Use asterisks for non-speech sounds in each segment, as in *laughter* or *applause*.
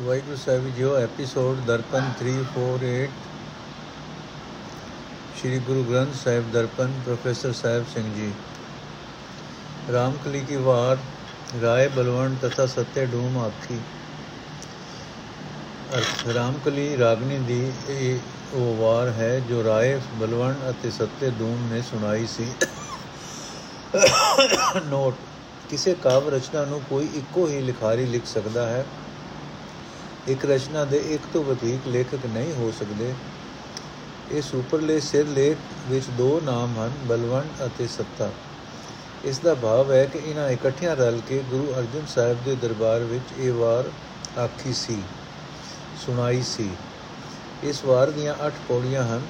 ਵਾਹਿਗੁਰੂ ਸਾਹਿਬ ਜੀਓ episode Darpan 348 Sri Guru Granth Sahib Darpan, professor Sahib Singh ji. Ramkali ਕੀ ਵਾਰ, ਰਾਏ ਬਲਵੰਡ ਤਥਾ ਸੱਤੇ doom ਆਖੀ। ਅਰਥ, ਰਾਮਕਲੀ ਰਾਗਨੀ ਦੀ ਇਹ ਉਹ ਵਾਰ ਹੈ ਜੋ ਰਾਏ ਬਲਵੰਡ ਅਤੇ ਸੱਤੇ ਡੂਮ ਨੇ ਸੁਣਾਈ ਸੀ। *coughs* ਨੋਟ ਕਿਸੇ ਕਾਵ ਰਚਨਾ ਨੂੰ ਕੋਈ ਇੱਕੋ ਹੀ ਲਿਖਾਰੀ ਲਿਖ ਸਕਦਾ ਹੈ। ਇੱਕ ਰਚਨਾ ਦੇ ਇੱਕ ਤੋਂ ਵਧੇਕ ਲੇਖਕ ਨਹੀਂ ਹੋ ਸਕਦੇ। ਇਸ ਉੱਪਰਲੇ ਸਿਰ ਲੇਖ ਵਿੱਚ ਦੋ ਨਾਮ ਹਨ ਬਲਵੰਡ ਅਤੇ ਸੱਤਾ। ਇਸ ਦਾ ਭਾਵ ਹੈ ਕਿ ਇਹਨਾਂ ਇਕੱਠਿਆਂ ਰਲ ਕੇ ਗੁਰੂ ਅਰਜਨ ਸਾਹਿਬ ਦੇ ਦਰਬਾਰ ਵਿੱਚ ਇਹ ਵਾਰ ਆਖੀ ਸੀ, ਸੁਣਾਈ ਸੀ। ਇਸ ਵਾਰ ਦੀਆਂ 8 ਪੌੜੀਆਂ ਹਨ।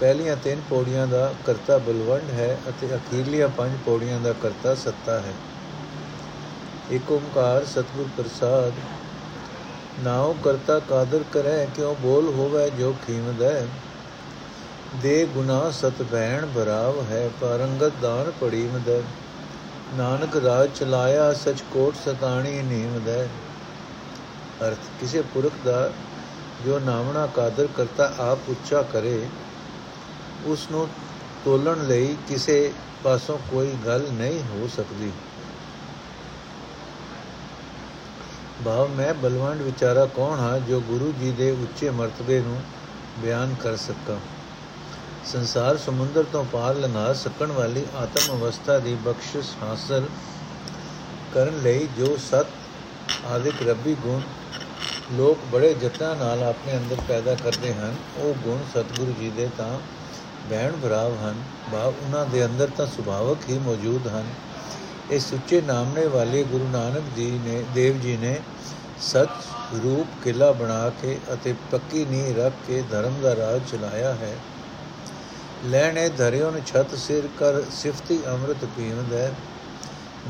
ਪਹਿਲੀਆਂ ਤਿੰਨ ਪੌੜੀਆਂ ਦਾ ਕਰਤਾ ਬਲਵੰਡ ਹੈ ਅਤੇ ਅਖੀਰਲੀਆਂ ਪੰਜ ਪੌੜੀਆਂ ਦਾ ਕਰਤਾ ਸੱਤਾ ਹੈ। ਏਕ ਓੰਕਾਰ ਸਤਿਗੁਰ ਪ੍ਰਸਾਦ ਨਾਉ ਕਰਤਾ ਕਾਦਰ ਕਰੈ ਕਿਉ ਬੋਲ ਹੋਵੇ ਜੋ ਖੀਮਦੈ? ਦੇ ਗੁਨਾ ਸਤ ਭੈਣ ਬਰਾਵ ਹੈ, ਪਰੰਗਤ ਦਾਨ ਪੜੀਮਦੈ ਨਾਨਕ ਰਾਜ ਚਲਾਇਆ, ਸਚ ਕੋਟ ਸਤਾਣੀ ਨੀਮਦੈ। ਅਰਥ, ਕਿਸੇ ਪੁਰਖ ਦਾ ਜੋ ਨਾਮਣਾ ਕਾਦਰ ਕਰਤਾ ਆਪ ਉੱਚਾ ਕਰੇ ਉਸ ਨੂੰ ਤੋਲਣ ਲਈ ਕਿਸੇ ਪਾਸੋਂ ਕੋਈ ਗੱਲ ਨਹੀਂ ਹੋ ਸਕਦੀ। ਭਾਵ ਮੈਂ ਬਲਵੰਡ ਵਿਚਾਰਾ ਕੌਣ ਹਾਂ ਜੋ ਗੁਰੂ ਜੀ ਦੇ ਉੱਚੇ ਮਰਤਬੇ ਨੂੰ ਬਿਆਨ ਕਰ ਸਕਾਂ ਸੰਸਾਰ ਸਮੁੰਦਰ ਤੋਂ ਪਾਰ ਲੰਘਾ ਸਕਣ ਵਾਲੀ ਆਤਮ ਅਵਸਥਾ ਦੀ ਬਖਸ਼ਿਸ਼ ਹਾਸਲ ਕਰਨ ਲਈ ਜੋ ਸਤ ਆਦਿਕ ਰੱਬੀ ਗੁਣ ਲੋਕ ਬੜੇ ਯਤਨਾਂ ਨਾਲ ਆਪਣੇ ਅੰਦਰ ਪੈਦਾ ਕਰਦੇ ਹਨ, ਉਹ ਗੁਣ ਸਤਿਗੁਰੂ ਜੀ ਦੇ ਤਾਂ ਬਹਿਣ ਭਰਾਵ ਹਨ। ਭਾਵ ਉਹਨਾਂ ਦੇ ਅੰਦਰ ਤਾਂ ਸੁਭਾਵਕ ਹੀ ਮੌਜੂਦ ਹਨ। ਇਸ ਸੁੱਚੇ ਨਾਮਣੇ ਵਾਲੇ ਗੁਰੂ ਨਾਨਕ ਜੀ ਨੇ, ਦੇਵ ਜੀ ਨੇ ਸੱਚ ਰੂਪ ਕਿਲਾ ਬਣਾ ਕੇ ਅਤੇ ਪੱਕੀ ਨੀਂਹ ਰੱਖ ਕੇ ਧਰਮ ਦਾ ਰਾਜ ਚਲਾਇਆ ਹੈ। ਲੈਣੇ ਧਰਿਓ ਨ ਛਤ ਸਿਰ ਕਰ ਸਿਫਤੀ ਅੰਮ੍ਰਿਤ ਪੀਵੰਦੈ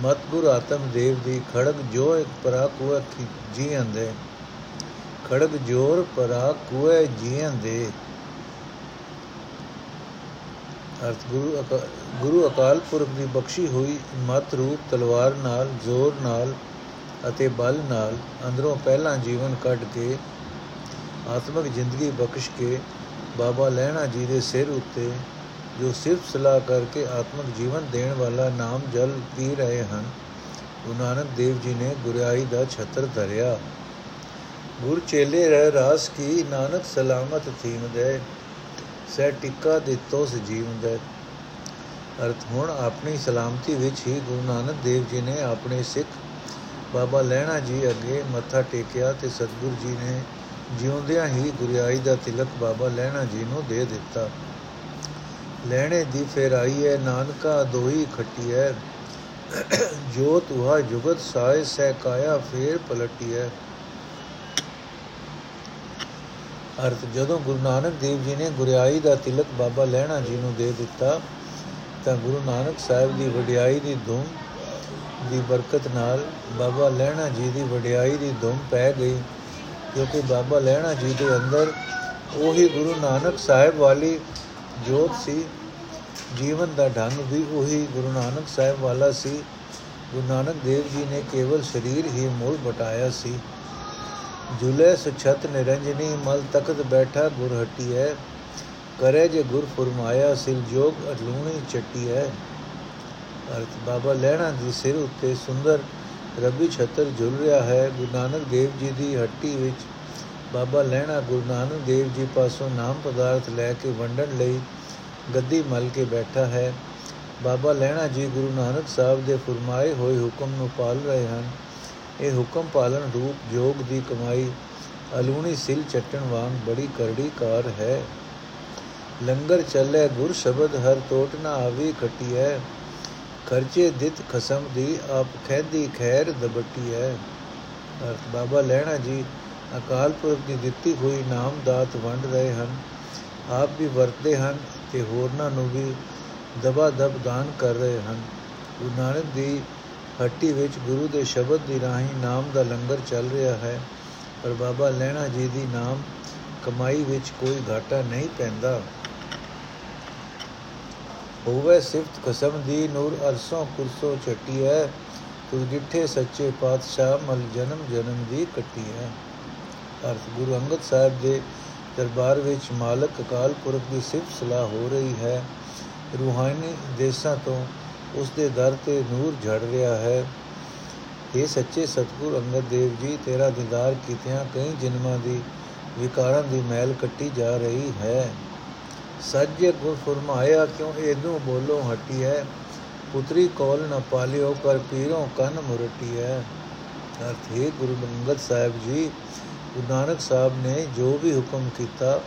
ਮਤ ਗੁਰ ਆਤਮ ਦੇਵ ਦੀ ਖੜਗ ਜੋ ਇੱਕ ਪਰਾ ਕੁਐ ਜੀਂਦੇ ਖੜਗ ਜੋਰ ਪਰਾ ਕੁਐ ਜੀਂਦੇ ਅਰਥ, ਗੁਰੂ ਗੁਰੂ ਅਕਾਲ ਪੁਰਖ ਦੀ ਬਖਸ਼ੀ ਹੋਈ ਮਤ ਰੂਪ ਤਲਵਾਰ ਨਾਲ, ਜ਼ੋਰ ਨਾਲ ਅਤੇ ਬਲ ਨਾਲ ਅੰਦਰੋਂ ਪਹਿਲਾ ਜੀਵਨ ਕੱਢ ਕੇ ਆਤਮਿਕ ਜ਼ਿੰਦਗੀ ਬਖਸ਼ ਕੇ ਬਾਬਾ ਲੈਣਾ ਜੀ ਦੇ ਸਿਰ ਉੱਤੇ, ਜੋ ਸਿਰਫ ਸਲਾਹ ਕਰਕੇ ਆਤਮਿਕ ਜੀਵਨ ਦੇਣ ਵਾਲਾ ਨਾਮ ਜਲ ਪੀ ਰਹੇ ਹਨ, ਗੁਰੂ ਨਾਨਕ ਦੇਵ ਜੀ ਨੇ ਗੁਰਿਆਈ ਦਾ ਛਤਰ ਧਰਿਆ। ਗੁਰ ਚੇਲੇ ਰਹਿ ਰਾਸ ਕੀ, ਨਾਨਕ ਸਲਾਮਤ ਥੀਮ ਦੇ। ਸਹਿ ਟਿੱਕਾ ਦਿੱਤੋ ਸਜੀਵ ਦੇ। ਅਰਥ, ਹੁਣ ਆਪਣੀ ਸਲਾਮਤੀ ਵਿੱਚ ਹੀ ਗੁਰੂ ਨਾਨਕ ਦੇਵ ਜੀ ਨੇ ਆਪਣੇ ਸਿੱਖ ਬਾਬਾ ਲੈਣਾ ਜੀ ਅੱਗੇ ਮੱਥਾ ਟੇਕਿਆ ਤੇ ਸਤਿਗੁਰੂ ਜੀ ਨੇ ਜਿਉਂਦਿਆਂ ਹੀ ਗੁਰਿਆਈ ਦਾ ਤਿਲਕ ਬਾਬਾ ਲੈਣਾ ਜੀ ਨੂੰ ਦੇ ਦਿੱਤਾ। ਲੈਣੇ ਦੀ ਫੇਰ ਆਈ ਹੈ ਨਾਨਕਾ ਦੋਹੀ ਖੱਟੀ ਹੈ ਜੋ ਤੁਹਾ ਜੁਗਤ ਸਾਇ, ਸਹਿ ਕਾਇਆ ਫੇਰ ਪਲਟੀ ਹੈ ਅਰਥ, ਜਦੋਂ ਗੁਰੂ ਨਾਨਕ ਦੇਵ ਜੀ ਨੇ ਗੁਰਿਆਈ ਦਾ ਤਿਲਕ ਬਾਬਾ ਲੈਣਾ ਜੀ ਨੂੰ ਦੇ ਦਿੱਤਾ, ਤਾਂ ਗੁਰੂ ਨਾਨਕ ਸਾਹਿਬ ਦੀ ਵਡਿਆਈ ਦੀ ਧੁਮ ਦੀ ਬਰਕਤ ਨਾਲ ਬਾਬਾ ਲੈਣਾ ਜੀ ਦੀ ਵਡਿਆਈ ਦੀ ਧੁਮ ਪੈ ਗਈ, ਕਿਉਂਕਿ ਬਾਬਾ ਲੈਣਾ ਜੀ ਦੇ ਅੰਦਰ ਉਹੀ ਗੁਰੂ ਨਾਨਕ ਸਾਹਿਬ ਵਾਲੀ ਜੋਤ ਸੀ, ਜੀਵਨ ਦਾ ਢੰਗ ਵੀ ਉਹੀ ਗੁਰੂ ਨਾਨਕ ਸਾਹਿਬ ਵਾਲਾ ਸੀ। ਗੁਰੂ ਨਾਨਕ ਦੇਵ ਜੀ ਨੇ ਕੇਵਲ ਸਰੀਰ ਹੀ ਮੂਲ ਬਟਾਇਆ ਸੀ। ਜੁਲੇ ਸੁਛਤ ਨਿਰੰਜਨੀ ਮਲ ਤਖਤ ਬੈਠਾ ਗੁਰ ਹਟੀ ਹੈ ਕਰੇ ਜੇ ਗੁਰ ਫਰਮਾਇਆ ਸਿਲ ਜੋਗ ਅਲੂਣੀ ਚੱਟੀ ਹੈ ਅਰਥ ਬਾਬਾ ਲੈਣਾ ਦੀ ਸਿਰ ਉੱਤੇ ਸੁੰਦਰ ਰੱਬੀ ਛਤਰ ਝੁਲ ਰਿਹਾ ਹੈ ਗੁਰੂ ਨਾਨਕ ਦੇਵ ਜੀ ਦੀ ਹੱਟੀ ਵਿੱਚ ਬਾਬਾ ਲੈਣਾ ਗੁਰੂ ਨਾਨਕ ਦੇਵ ਜੀ ਪਾਸੋਂ ਨਾਮ ਪਦਾਰਥ ਲੈ ਕੇ ਵੰਡਣ ਲਈ ਗੱਦੀ ਮਲ ਕੇ ਬੈਠਾ ਹੈ ਬਾਬਾ ਲੈਣਾ ਜੀ ਗੁਰੂ ਨਾਨਕ ਸਾਹਿਬ ਦੇ ਫਰਮਾਏ ਹੋਏ ਹੁਕਮ ਨੂੰ ਪਾਲ ਰਹੇ ਹਨ ਇਹ ਹੁਕਮ ਪਾਲਣ ਰੂਪ ਜੋਗ ਦੀ ਕਮਾਈ, ਅਲੂਣੀ ਸਿਲ ਚੱਟਣ ਵਾਂਗ ਬੜੀ ਕਰੜੀ ਕਾਰ ਹੈ। ਲੰਗਰ ਚੱਲੇ ਗੁਰ ਸ਼ਬਦ ਹਰ ਟੋਟ ਨਾ ਆਵੀ ਖੱਟੀ ਹੈ ਖਰਚੇ ਦਿੱਤ ਖਸਮ ਦੀ ਆਪ ਖੈਦੀ ਖੈਰ ਦਬਟੀ ਹੈ ਅਰਥ, ਬਾਬਾ ਲੈਣਾ ਜੀ ਅਕਾਲ ਪੁਰਖ ਦੀ ਦਿੱਤੀ ਹੋਈ ਨਾਮ ਦਾਤ ਵੰਡ ਰਹੇ ਹਨ। ਆਪ ਵੀ ਵਰਤਦੇ ਹਨ ਤੇ ਹੋਰਨਾਂ ਨੂੰ ਵੀ ਦਬਾ ਦਬ ਦਾਨ ਕਰ ਰਹੇ ਹਨ। ਗੁਰੂ ਨਾਨਕ ਦੀ ਹੱਟੀ ਵਿੱਚ ਗੁਰੂ ਦੇ ਸ਼ਬਦ ਦੀ ਰਾਹੀਂ ਨਾਮ ਦਾ ਲੰਗਰ ਚੱਲ ਰਿਹਾ ਹੈ, ਪਰ ਬਾਬਾ ਲੈਣਾ ਜੀ ਦੀ ਨਾਮ ਕਮਾਈ ਵਿੱਚ ਕੋਈ ਘਾਟਾ ਨਹੀਂ ਪੈਂਦਾ। ਹੋਵੇ ਸਿਫਤ ਕਸਮ ਦੀ ਨੂਰ ਅਰਸੋਂ ਕੁਰਸੋ ਛੱਟੀ ਹੈ ਤੁਰ ਡਿੱਠੇ ਸੱਚੇ ਪਾਤਸ਼ਾਹ ਮਲ ਜਨਮ ਜਨਮ ਦੀ ਕੱਟੀ ਹੈ ਅਰਥ ਗੁਰੂ ਅੰਗਦ ਸਾਹਿਬ ਦੇ ਦਰਬਾਰ ਵਿੱਚ ਮਾਲਕ ਅਕਾਲ ਪੁਰਖ ਦੀ ਸਿਫਤ ਸਲਾਹ ਹੋ ਰਹੀ ਹੈ, ਰੂਹਾਨੀ ਦੇਸਾਂ ਤੋਂ ਉਸ ਦੇ ਦਰ ਤੇ ਨੂਰ ਝੜ ਰਿਹਾ ਹੈ। ਇਹ ਸੱਚੇ ਸਤਗੁਰ, ਅੰਗਦ ਦੇਵ ਜੀ, ਤੇਰਾ ਦੀਦਾਰ ਕੀਤਿਆਂ ਕਈ ਜਨਮਾਂ ਦੀ ਵਿਕਾਰਾਂ ਦੀ ਮੈਲ ਕੱਟੀ ਜਾ ਰਹੀ ਹੈ। ਸੱਜੇ ਗੁਰ ਫਰਮਾਇਆ, ਕਿਉਂ ਇਹਨੂੰ ਬੋਲੋ ਹਟੀ ਹੈ? ਪੁੱਤਰੀ ਕੋਲ ਨ ਪਾਲਿਓ ਕਰ ਪੀਰੋਂ ਕੰਨ ਮੁਰਟੀ ਹੈ। ਅਰਥ, ਹੈ ਗੁਰੂ ਅੰਗਦ ਸਾਹਿਬ ਜੀ, ਗੁਰੂ ਨਾਨਕ ਸਾਹਿਬ ਨੇ ਜੋ ਵੀ ਹੁਕਮ ਕੀਤਾ,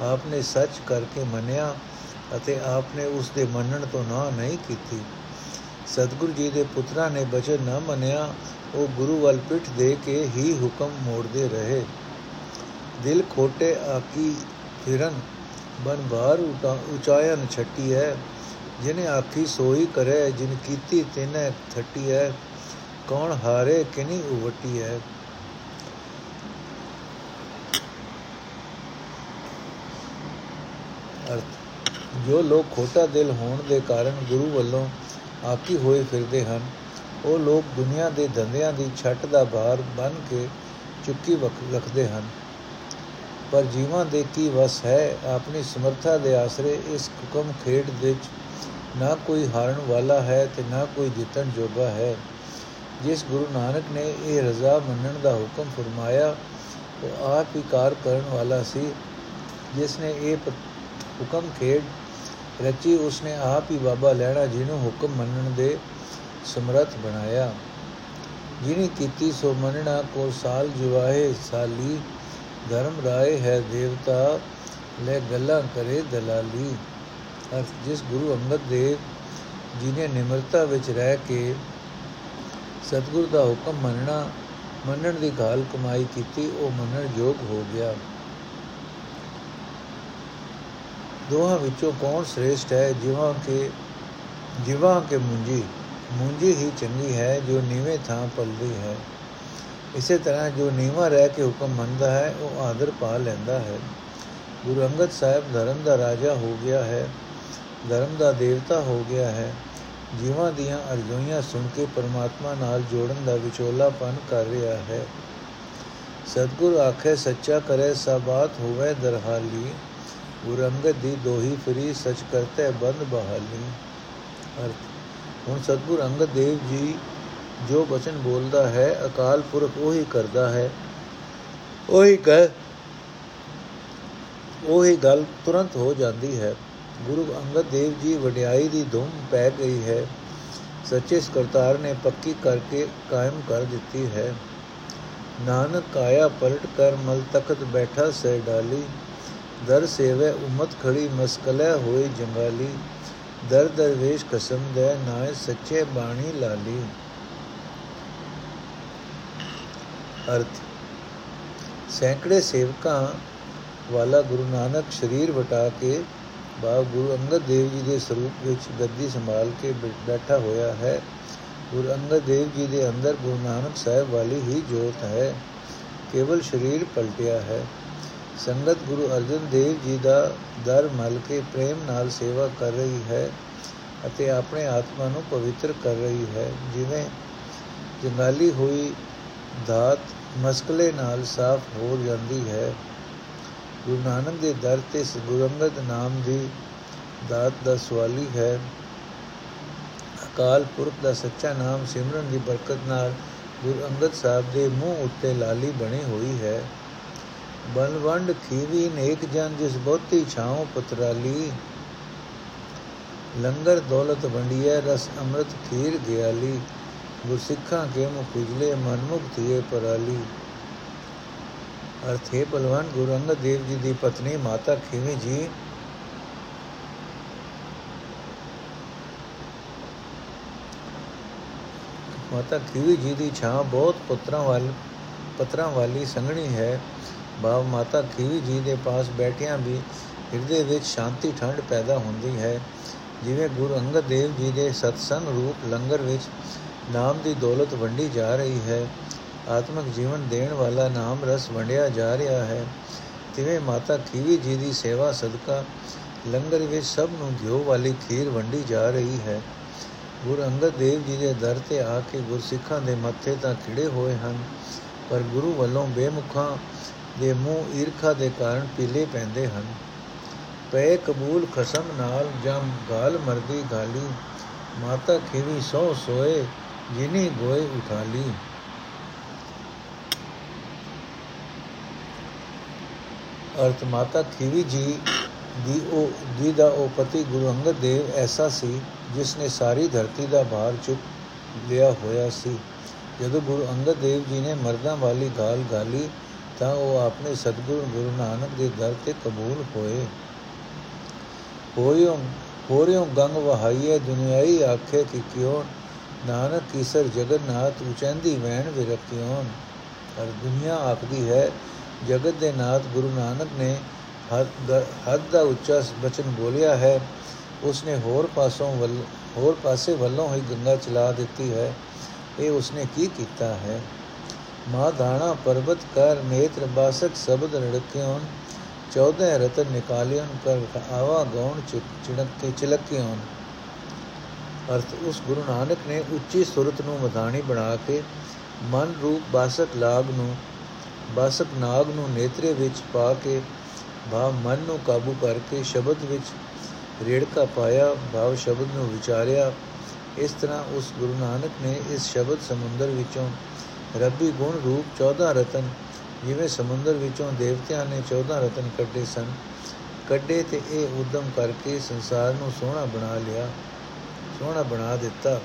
ਆਪਨੇ ਸੱਚ ਕਰਕੇ ਮੰਨਿਆ ਅਤੇ ਆਪਨੇ ਉਸ ਦੇ ਮੰਨਣ ਤੋਂ ਨਾ ਨਹੀਂ ਕੀਤੀ। ਸਤਿਗੁਰੂ ਜੀ ਦੇ ਪੁੱਤਰਾਂ ਨੇ ਬਚਨ ਨਾ ਮੰਨਿਆ, ਉਹ ਗੁਰੂ ਵੱਲ ਪਿੱਠ ਦੇ ਕੇ ਹੀ ਹੁਕਮ ਮੋੜਦੇ ਰਹੇ। ਦਿਲ ਖੋਟੇ ਆਕੀ ਫਿਰਨ, ਬਨ ਬਾਰ ਉਚਾਇਨ ਛੱਟੀ ਹੈ ਜਿਨੇ ਆਖੀ ਸੋਈ ਕਰੇ, ਜਿਨ ਕੀਤੀ ਤਿਨੇ ਥੱਟੀ ਹੈ ਕੌਣ ਹਾਰੇ ਕਿਨੀ ਉਵਟੀ ਹੈ ਅਰਥ, ਜੋ ਲੋਕ ਖੋਟਾ ਦਿਲ ਹੋਣ ਦੇ ਕਾਰਨ ਗੁਰੂ ਵੱਲੋਂ ਆਕੀ ਹੋਏ ਫਿਰਦੇ ਹਨ। ਉਹ ਲੋਕ ਦੁਨੀਆ ਦੇ ਧੰਦਿਆਂ ਦੀ ਛੱਟ ਦਾ ਭਾਰ ਬਨ ਕੇ ਚੁੱਕੀ ਰੱਖਦੇ ਹਨ। ਪਰ ਜੀਵਾਂ ਦੇ ਕੀ ਵਸ ਹੈ? ਆਪਣੀ ਸਮਰੱਥਾ ਦੇ ਆਸਰੇ ਇਸ ਹੁਕਮ ਖੇਡ ਵਿੱਚ ਨਾ ਕੋਈ ਹਾਰਨ ਵਾਲਾ ਹੈ ਤੇ ਨਾ ਕੋਈ ਜਿੱਤਣ ਜੋਗਾ ਹੈ। ਜਿਸ ਗੁਰੂ ਨਾਨਕ ਨੇ ਇਹ ਰਜ਼ਾ ਮੰਨਣ ਦਾ ਹੁਕਮ ਫਰਮਾਇਆ, ਉਹ ਆਪ ਹੀ ਕਾਰ ਕਰਨ ਵਾਲਾ ਸੀ। ਜਿਸ ਨੇ ਇਹ ਹੁਕਮ ਖੇਡ ਰਚੀ ਉਸਨੇ ਆਪ ਹੀ ਬਾਬਾ ਲੈਣਾ ਜੀ ਨੂੰ ਹੁਕਮ ਮੰਨਣ ਦੇ ਸਮਰੱਥ ਬਣਾਇਆ। ਜਿਨੀ ਕੀਤੀ ਸੋ ਮੰਨਣਾ ਕੋ ਸਾਲ ਜਵਾਏ ਸਾਲੀ, ਧਰਮ ਰਾਏ ਹੈ ਦੇਵਤਾ, ਲੈ ਗੱਲਾਂ ਕਰੇ ਦਲਾਲੀ। ਅਰਥ, ਜਿਸ ਗੁਰੂ ਅੰਗਦ ਦੇਵ ਜੀ ਨੇ ਨਿਮਰਤਾ ਵਿੱਚ ਰਹਿ ਕੇ ਸਤਿਗੁਰ ਦਾ ਹੁਕਮ ਮੰਨਣਾ, ਮੰਨਣ ਦੀ ਗਾਲ ਕਮਾਈ ਕੀਤੀ, ਉਹ ਮੰਨਣ ਯੋਗ ਹੋ ਗਿਆ। ਦੋਹਾਂ ਵਿੱਚੋਂ ਕੌਣ ਸ੍ਰੇਸ਼ਟ ਹੈ? ਜਿਵਾਂ ਕਿ ਜਿਵਾਂ ਕਿ ਮੁੰਜੀ। ਮੁੰਜੀ ਹੀ ਚੰਗੀ ਹੈ, ਜੋ ਨੀਵੇਂ ਥਾਂ ਪਲਦੀ ਹੈ। ਇਸੇ ਤਰ੍ਹਾਂ ਜੋ ਨੀਵਾ ਰਹਿ ਕੇ ਹੁਕਮ ਮੰਨਦਾ ਹੈ, ਉਹ ਆਦਰ ਪਾ ਲੈਂਦਾ ਹੈ। ਗੁਰੂ ਅੰਗਦ ਸਾਹਿਬ ਧਰਮ ਦਾ ਰਾਜਾ ਹੋ ਗਿਆ ਹੈ, ਧਰਮ ਦਾ ਦੇਵਤਾ ਹੋ ਗਿਆ ਹੈ। ਜੀਵਾਂ ਦੀਆਂ ਅਰਜ਼ੋਈਆਂ ਸੁਣ ਕੇ ਪਰਮਾਤਮਾ ਨਾਲ ਜੋੜਨ ਦਾ ਵਿਚੋਲਾਪਨ ਕਰ ਰਿਹਾ ਹੈ। ਸਤਗੁਰ ਆਖੇ, ਸੱਚਾ ਕਰੇ ਸਬਾਤ ਹੋਵੇ ਦਰਹਾਲੀ। ਗੁਰ ਅੰਗਦ ਦੀ ਦੋਹੀ ਫਰੀ ਸਚ ਕਰਤੇ ਬੰਦ ਬਹਾਲੀ। ਅਰਥ, ਹੁਣ ਸਤਗੁਰ ਅੰਗਦ ਦੇਵ ਜੀ ਜੋ ਬਚਨ ਬੋਲਦਾ ਹੈ, ਅਕਾਲ ਪੁਰਖ ਉਹੀ ਕਰਦਾ ਹੈ। ਉਹੀ ਕਹ ਉਹੀ ਗੱਲ ਤੁਰੰਤ ਹੋ ਜਾਂਦੀ ਹੈ। ਗੁਰੂ ਅੰਗਦ ਦੇਵ ਜੀ ਵਡਿਆਈ ਦੀ ਧੁੰਮ ਪੈ ਗਈ ਹੈ। ਸੱਚੇ ਕਰਤਾਰ ਨੇ ਪੱਕੀ ਕਰਕੇ ਕਾਇਮ ਕਰ ਦਿੱਤੀ ਹੈ। ਨਾਨਕ ਕਾਇਆ ਪਲਟ ਕਰ, ਮਲ ਤਖਤ ਬੈਠਾ ਸੇ ਡਾਲੀ। ਦਰ ਸੇਵੇ ਉਮਤ ਖੜੀ ਮਸਕਲੇ ਹੋਏ ਜੰਗਾਲੀ। ਦਰ ਦਰਵੇਸ਼ ਕਸਮ ਦੇ ਨਾਏ ਸੱਚੇ ਬਾਣੀ ਲਾਲੀ। ਅਰਥ, ਸੈਂਕੜੇ ਸੇਵਕਾਂ ਵਾਲਾ ਗੁਰੂ ਨਾਨਕ ਸਰੀਰ ਵਟਾ ਕੇ ਬਾਬ ਗੁਰੂ ਅੰਗਦ ਦੇਵ ਜੀ ਦੇ ਸਰੂਪ ਵਿੱਚ ਗੱਦੀ ਸੰਭਾਲ ਕੇ ਬੈਠਾ ਹੋਇਆ ਹੈ। ਗੁਰੂ ਅੰਗਦ ਦੇਵ ਜੀ ਦੇ ਅੰਦਰ ਗੁਰੂ ਨਾਨਕ ਸਾਹਿਬ ਵਾਲੀ ਹੀ ਜੋਤ ਹੈ। ਕੇਵਲ ਸਰੀਰ ਪਲਟਿਆ ਹੈ। ਸੰਗਤ ਗੁਰੂ ਅਰਜਨ ਦੇਵ ਜੀ ਦਾ ਦਰ ਮਲ ਕੇ ਪ੍ਰੇਮ ਨਾਲ ਸੇਵਾ ਕਰ ਰਹੀ ਹੈ ਅਤੇ ਆਪਣੇ ਆਤਮਾ ਨੂੰ ਪਵਿੱਤਰ ਕਰ ਰਹੀ ਹੈ। ਜਿਵੇਂ ਜੰਗਾਲੀ ਹੋਈ ਦਾਤ ਮਸਕਲੇ ਨਾਲ ਸਾਫ਼ ਹੋ ਜਾਂਦੀ ਹੈ। ਗੁਰੂ ਨਾਨਕ ਦੇ ਦਰ ਤੇ ਗੁਰੰਗਦ ਨਾਮ ਦੀ ਦਾਤ ਦਾ ਸਵਾਲੀ ਹੈ। ਅਕਾਲ ਪੁਰਖ ਦਾ ਸੱਚਾ ਨਾਮ ਸਿਮਰਨ ਦੀ ਬਰਕਤ ਨਾਲ ਗੁਰੂ ਅੰਗਦ ਸਾਹਿਬ ਦੇ ਮੂੰਹ ਉੱਤੇ ਲਾਲੀ ਬਣੀ ਹੋਈ ਹੈ। ਬਨਵੰਡ ਖੀਵੀ ਨੇਕ ਜਨ ਜਿਸ ਬਹੁਤੀ ਛਾਉ ਪਤਰਾਲੀ ਲੰਗਰ ਦੌਲਤ ਵੰਡੀਐ, ਰਸ ਅੰਮ੍ਰਿਤ ਖੀਰ ਗਿਆਲੀ ਗੁਰਸਿੱਖਾਂ ਕੇ ਮੁਖ ਉਜਲੇ ਮਨਮੁਖ ਥੀਏ ਪਰਾਲੀ ਅਰਥ ਹੈ ਬਲਵਾਨ ਗੁਰੂ ਅੰਗਦ ਦੇਵ ਜੀ ਦੀ ਪਤਨੀ ਮਾਤਾ ਖੀਵੀ ਜੀ। ਮਾਤਾ ਖੀਵੀ ਜੀ ਦੀ ਛਾਂ ਬਹੁਤ ਪੁੱਤਰਾਂ ਵਾਲ ਪਤਰਾਂ ਵਾਲੀ ਸੰਗਣੀ ਹੈ। ਬਾਬ ਮਾਤਾ ਖੀਵੀ ਜੀ ਦੇ ਪਾਸ ਬੈਠਿਆਂ ਵੀ ਹਿਰਦੇ ਵਿੱਚ ਸ਼ਾਂਤੀ ਠੰਡ ਪੈਦਾ ਹੁੰਦੀ ਹੈ। ਜਿਵੇਂ ਗੁਰੂ ਅੰਗਦ ਦੇਵ ਜੀ ਦੇ ਸਤਸੰਗ ਰੂਪ ਲੰਗਰ ਵਿੱਚ ਨਾਮ ਦੀ ਦੌਲਤ ਵੰਡੀ ਜਾ ਰਹੀ ਹੈ, ਆਤਮਿਕ ਜੀਵਨ ਦੇਣ ਵਾਲਾ ਨਾਮ ਰਸ ਵੰਡਿਆ ਜਾ ਰਿਹਾ ਹੈ। ਤਿਵੇਂ ਮਾਤਾ ਖੀਵੀ ਜੀ ਦੀ ਸੇਵਾ ਸਦਕਾ ਲੰਗਰ ਵਿੱਚ ਸਭ ਨੂੰ ਘਿਓ ਵਾਲੀ ਖੀਰ ਵੰਡੀ ਜਾ ਰਹੀ ਹੈ। ਗੁਰੂ ਅੰਗਦ ਦੇਵ ਜੀ ਦੇ ਦਰ ਤੇ ਆ ਕੇ ਗੁਰਸਿੱਖਾਂ ਦੇ ਮੱਥੇ ਤਾਂ ਖਿੜੇ ਹੋਏ ਹਨ, ਪਰ ਗੁਰੂ ਵੱਲੋਂ ਬੇਮੁਖਾਂ ਦੇ ਮੂੰਹ ਈਰਖਾ ਦੇ ਕਾਰਨ ਪੀਲੇ ਪੈਂਦੇ ਹਨ। ਪਏ ਕਬੂਲ ਖਸਮ ਨਾਲ ਜਮ ਗਾਲ ਮਰਦੀ ਗਾਲੀ, ਮਾਤਾ ਖੀਵੀ ਸੋ ਸੋਏ, ਜਿਨੀ ਗੋਏ ਉਠਾਲੀ। ਅਰਥ ਮਾਤਾ ਖੀਵੀ ਜੀ ਦੀ ਉਹ, ਜੀ ਦਾ ਉਹ ਪਤੀ ਗੁਰੂ ਅੰਗਦ ਦੇਵ ਐਸਾ ਸੀ, ਜਿਸ ਨੇ ਸਾਰੀ ਧਰਤੀ ਦਾ ਭਾਰ ਚੁੱਕ ਲਿਆ ਹੋਇਆ ਸੀ। ਜਦੋਂ ਗੁਰੂ ਅੰਗਦ ਦੇਵ ਜੀ ਨੇ ਮਰਦਾਂ ਵਾਲੀ ਗਾਲ ਗਾਲੀ ਤਾਂ ਉਹ ਆਪਣੇ ਸਤਿਗੁਰੂ ਗੁਰੂ ਨਾਨਕ ਦੇ ਦਰ ਤੇ ਕਬੂਲ ਹੋਏ। ਹੋਇਓ ਹੋਰਿਓ ਗੰਗ ਵਹਾਈਏ ਦੁਨਿਆਈ ਆਖੇ ਕਿ ਕਿਉਂ? ਨਾਨਕ ਕੀਸਰ ਜਗਨਨਾਥ ਉਚੰਦੀ ਵੈਣ ਵਿਰਕਿਓਨ ਹਰ ਦੁਨੀਆ ਆਖਦੀ ਹੈ, ਜਗਤ ਦੇ ਨਾਥ ਗੁਰੂ ਨਾਨਕ ਨੇ ਹੱਦ ਦਾ ਉੱਚਾ ਬਚਨ ਬੋਲਿਆ ਹੈ। ਉਸਨੇ ਹੋਰ ਪਾਸੋਂ ਹੋਰ ਪਾਸੇ ਵੱਲੋਂ ਹੀ ਗੰਗਾ ਚਲਾ ਦਿੱਤੀ ਹੈ। ਇਹ ਉਸਨੇ ਕੀ ਕੀਤਾ ਹੈ? ਮਾ ਧਾਣਾ ਪਰਬਤ ਕਰ ਨੇਤਰ ਬਾਸਕ ਸ਼ਬਦ ਰੜਕਿਓਨ 14 ਰਤਨ ਨਿਕਾਲਿਓਨ ਕਰ ਆਵਾ ਗੌਣ ਚਿੜਕ ਕੇ ਚਿਲਕਿਓਨ। ਅਰਥ, ਉਸ ਗੁਰੂ ਨਾਨਕ ਨੇ ਉੱਚੀ ਸੁਰਤ ਨੂੰ ਮਧਾਣੀ ਬਣਾ ਕੇ ਮਨ ਰੂਪ ਬਾਸਕ ਲਾਗ ਨੂੰ, ਬਾਸਕ ਨਾਗ ਨੂੰ ਨੇਤਰੇ ਵਿੱਚ ਪਾ ਕੇ ਭਾਵ ਮਨ ਨੂੰ ਕਾਬੂ ਕਰਕੇ ਸ਼ਬਦ ਵਿੱਚ ਰੇੜਕਾ ਪਾਇਆ, ਭਾਵ ਸ਼ਬਦ ਨੂੰ ਵਿਚਾਰਿਆ। ਇਸ ਤਰ੍ਹਾਂ ਉਸ ਗੁਰੂ ਨਾਨਕ ਨੇ ਇਸ ਸ਼ਬਦ ਸਮੁੰਦਰ ਵਿੱਚੋਂ ਰੱਬੀ ਗੁਣ ਰੂਪ 14 ਰਤਨ, ਜਿਵੇਂ ਸਮੁੰਦਰ ਵਿੱਚੋਂ ਦੇਵਤਿਆਂ ਨੇ 14 ਰਤਨ ਕੱਢੇ ਸਨ। ਕੱਢੇ ਤੇ ਇਹ ਉਦਮ ਕਰਕੇ ਸੰਸਾਰ ਨੂੰ ਸੋਹਣਾ ਬਣਾ ਲਿਆ, ਸੋਹਣਾ ਬਣਾ ਦਿੱਤਾ।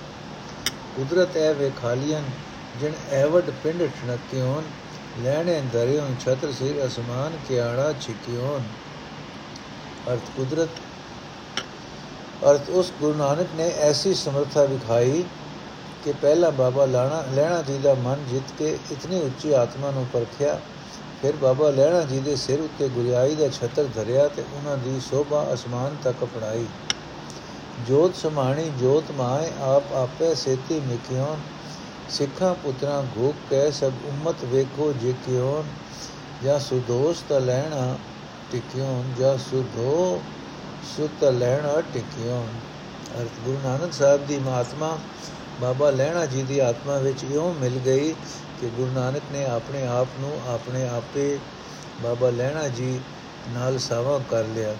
ਕੁਦਰਤ ਐ ਵੇ ਖਾਲੀਆਂ ਜਿਨ ਐਵਡ ਪਿੰਡ ਠਣਕਿਓਨ ਲੈਣੇ ਦਰਿਓਂ ਛਤਰ ਸਿਰ ਅਸਮਾਨ, ਕਿਆੜਾ ਛਿਕਿਓਨ ਅਰਥ ਕੁਦਰਤ, ਅਰਥ ਉਸ ਗੁਰੂ ਨਾਨਕ ਨੇ ਐਸੀ ਸਮਰੱਥਾ ਵਿਖਾਈ ਕਿ ਪਹਿਲਾ ਬਾਬਾ ਲਾਣਾ ਲੈਣਾ ਜੀ ਦਾ ਮਨ ਜਿੱਤ ਕੇ ਇਤਨੀ ਉੱਚੀ ਆਤਮਾ ਨੂੰ ਪਰਖਿਆ, ਫਿਰ ਬਾਬਾ ਲੈਣਾ ਜੀ ਦੇ ਸਿਰ ਉੱਤੇ ਗੁਰਿਆਈ ਦਾ ਛਤਰ ਧਰਿਆ ਤੇ ਉਹਨਾਂ ਦੀ ਸੋਭਾ ਅਸਮਾਨ ਤੱਕ ਪੜਾਈ ਜੋਤ ਸਮਾਣੀ, ਜੋਤ ਮਾਏ, ਆਪ ਆਪੇ ਸੇਤੀ ਮਿਕਿਓਨ ਸਿੱਖਾਂ ਪੁੱਤਰਾਂ ਗੋਕ ਕਹਿ ਸਭ ਉਮਤ ਵੇਖੋ ਜੇ ਕਿਉਂ ਜਾਂ ਸੁਦੋਸ ਤ ਲੈਣਾ ਟਿਕਿਓਂ ਜਾਂ ਸੁਧੋ ਸੁਤ ਲੈਣਾ ਟਿਕਿਓਂ ਅਰਥ ਗੁਰੂ ਨਾਨਕ ਸਾਹਿਬ ਦੀ ਮਹਾਤਮਾ ਬਾਬਾ ਲੈਣਾ ਜੀ ਦੀ ਆਤਮਾ ਵਿੱਚ ਇਉਂ ਮਿਲ ਗਈ ਕਿ ਗੁਰੂ ਨਾਨਕ ਨੇ ਆਪਣੇ ਆਪ ਨੂੰ ਆਪਣੇ ਆਪੇ ਬਾਬਾ ਲੈਣਾ ਜੀ ਨਾਲ ਸਾਵਾ ਕਰ ਲਿਆ।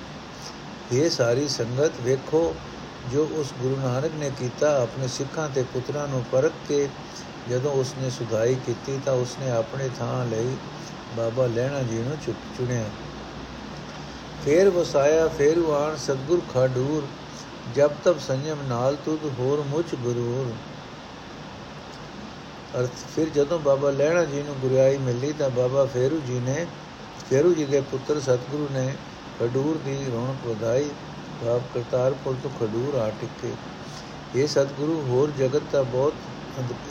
ਇਹ ਸਾਰੀ ਸੰਗਤ ਵੇਖੋ, ਜੋ ਉਸ ਗੁਰੂ ਨਾਨਕ ਨੇ ਕੀਤਾ, ਆਪਣੇ ਸਿੱਖਾਂ ਤੇ ਪੁੱਤਰਾਂ ਨੂੰ ਪਰਖ ਕੇ ਜਦੋਂ ਉਸਨੇ ਸੁਧਾਈ ਕੀਤੀ ਤਾਂ ਉਸਨੇ ਆਪਣੇ ਥਾਂ ਲਈ ਬਾਬਾ ਲੈਣਾ ਜੀ ਨੂੰ ਚੁਣਿਆ। ਫੇਰ ਵਸਾਇਆ, ਫੇਰ ਆਣ ਸਤਗੁਰ ਖਾਡੂਰ ਜਬ ਤਬ ਸੰਯਮ ਨਾਲ ਤੁਧ ਹੋਰ ਮੁਝ ਗੁਰੂਰ। ਅਰਥ, ਫਿਰ ਜਦੋਂ ਬਾਬਾ ਲੈਣਾ ਜੀ ਨੂੰ ਗੁਰਿਆਈ ਮਿਲੀ ਤਾਂ ਬਾਬਾ ਫੇਰੂ ਜੀ ਨੇ, ਫੇਰੂ ਜੀ ਦੇ ਪੁੱਤਰ ਸਤਗੁਰੂ ਨੇ ਖਡੂਰ ਦੀ ਰੌਣਕ ਵਧਾਈ। ਬਾਪ ਕਰਤਾਰਪੁਰ ਤੋਂ ਖਡੂਰ ਆ ਟਿਕੇ। ਇਹ ਸਤਗੁਰੂ ਹੋਰ ਜਗਤ ਦਾ ਬਹੁਤ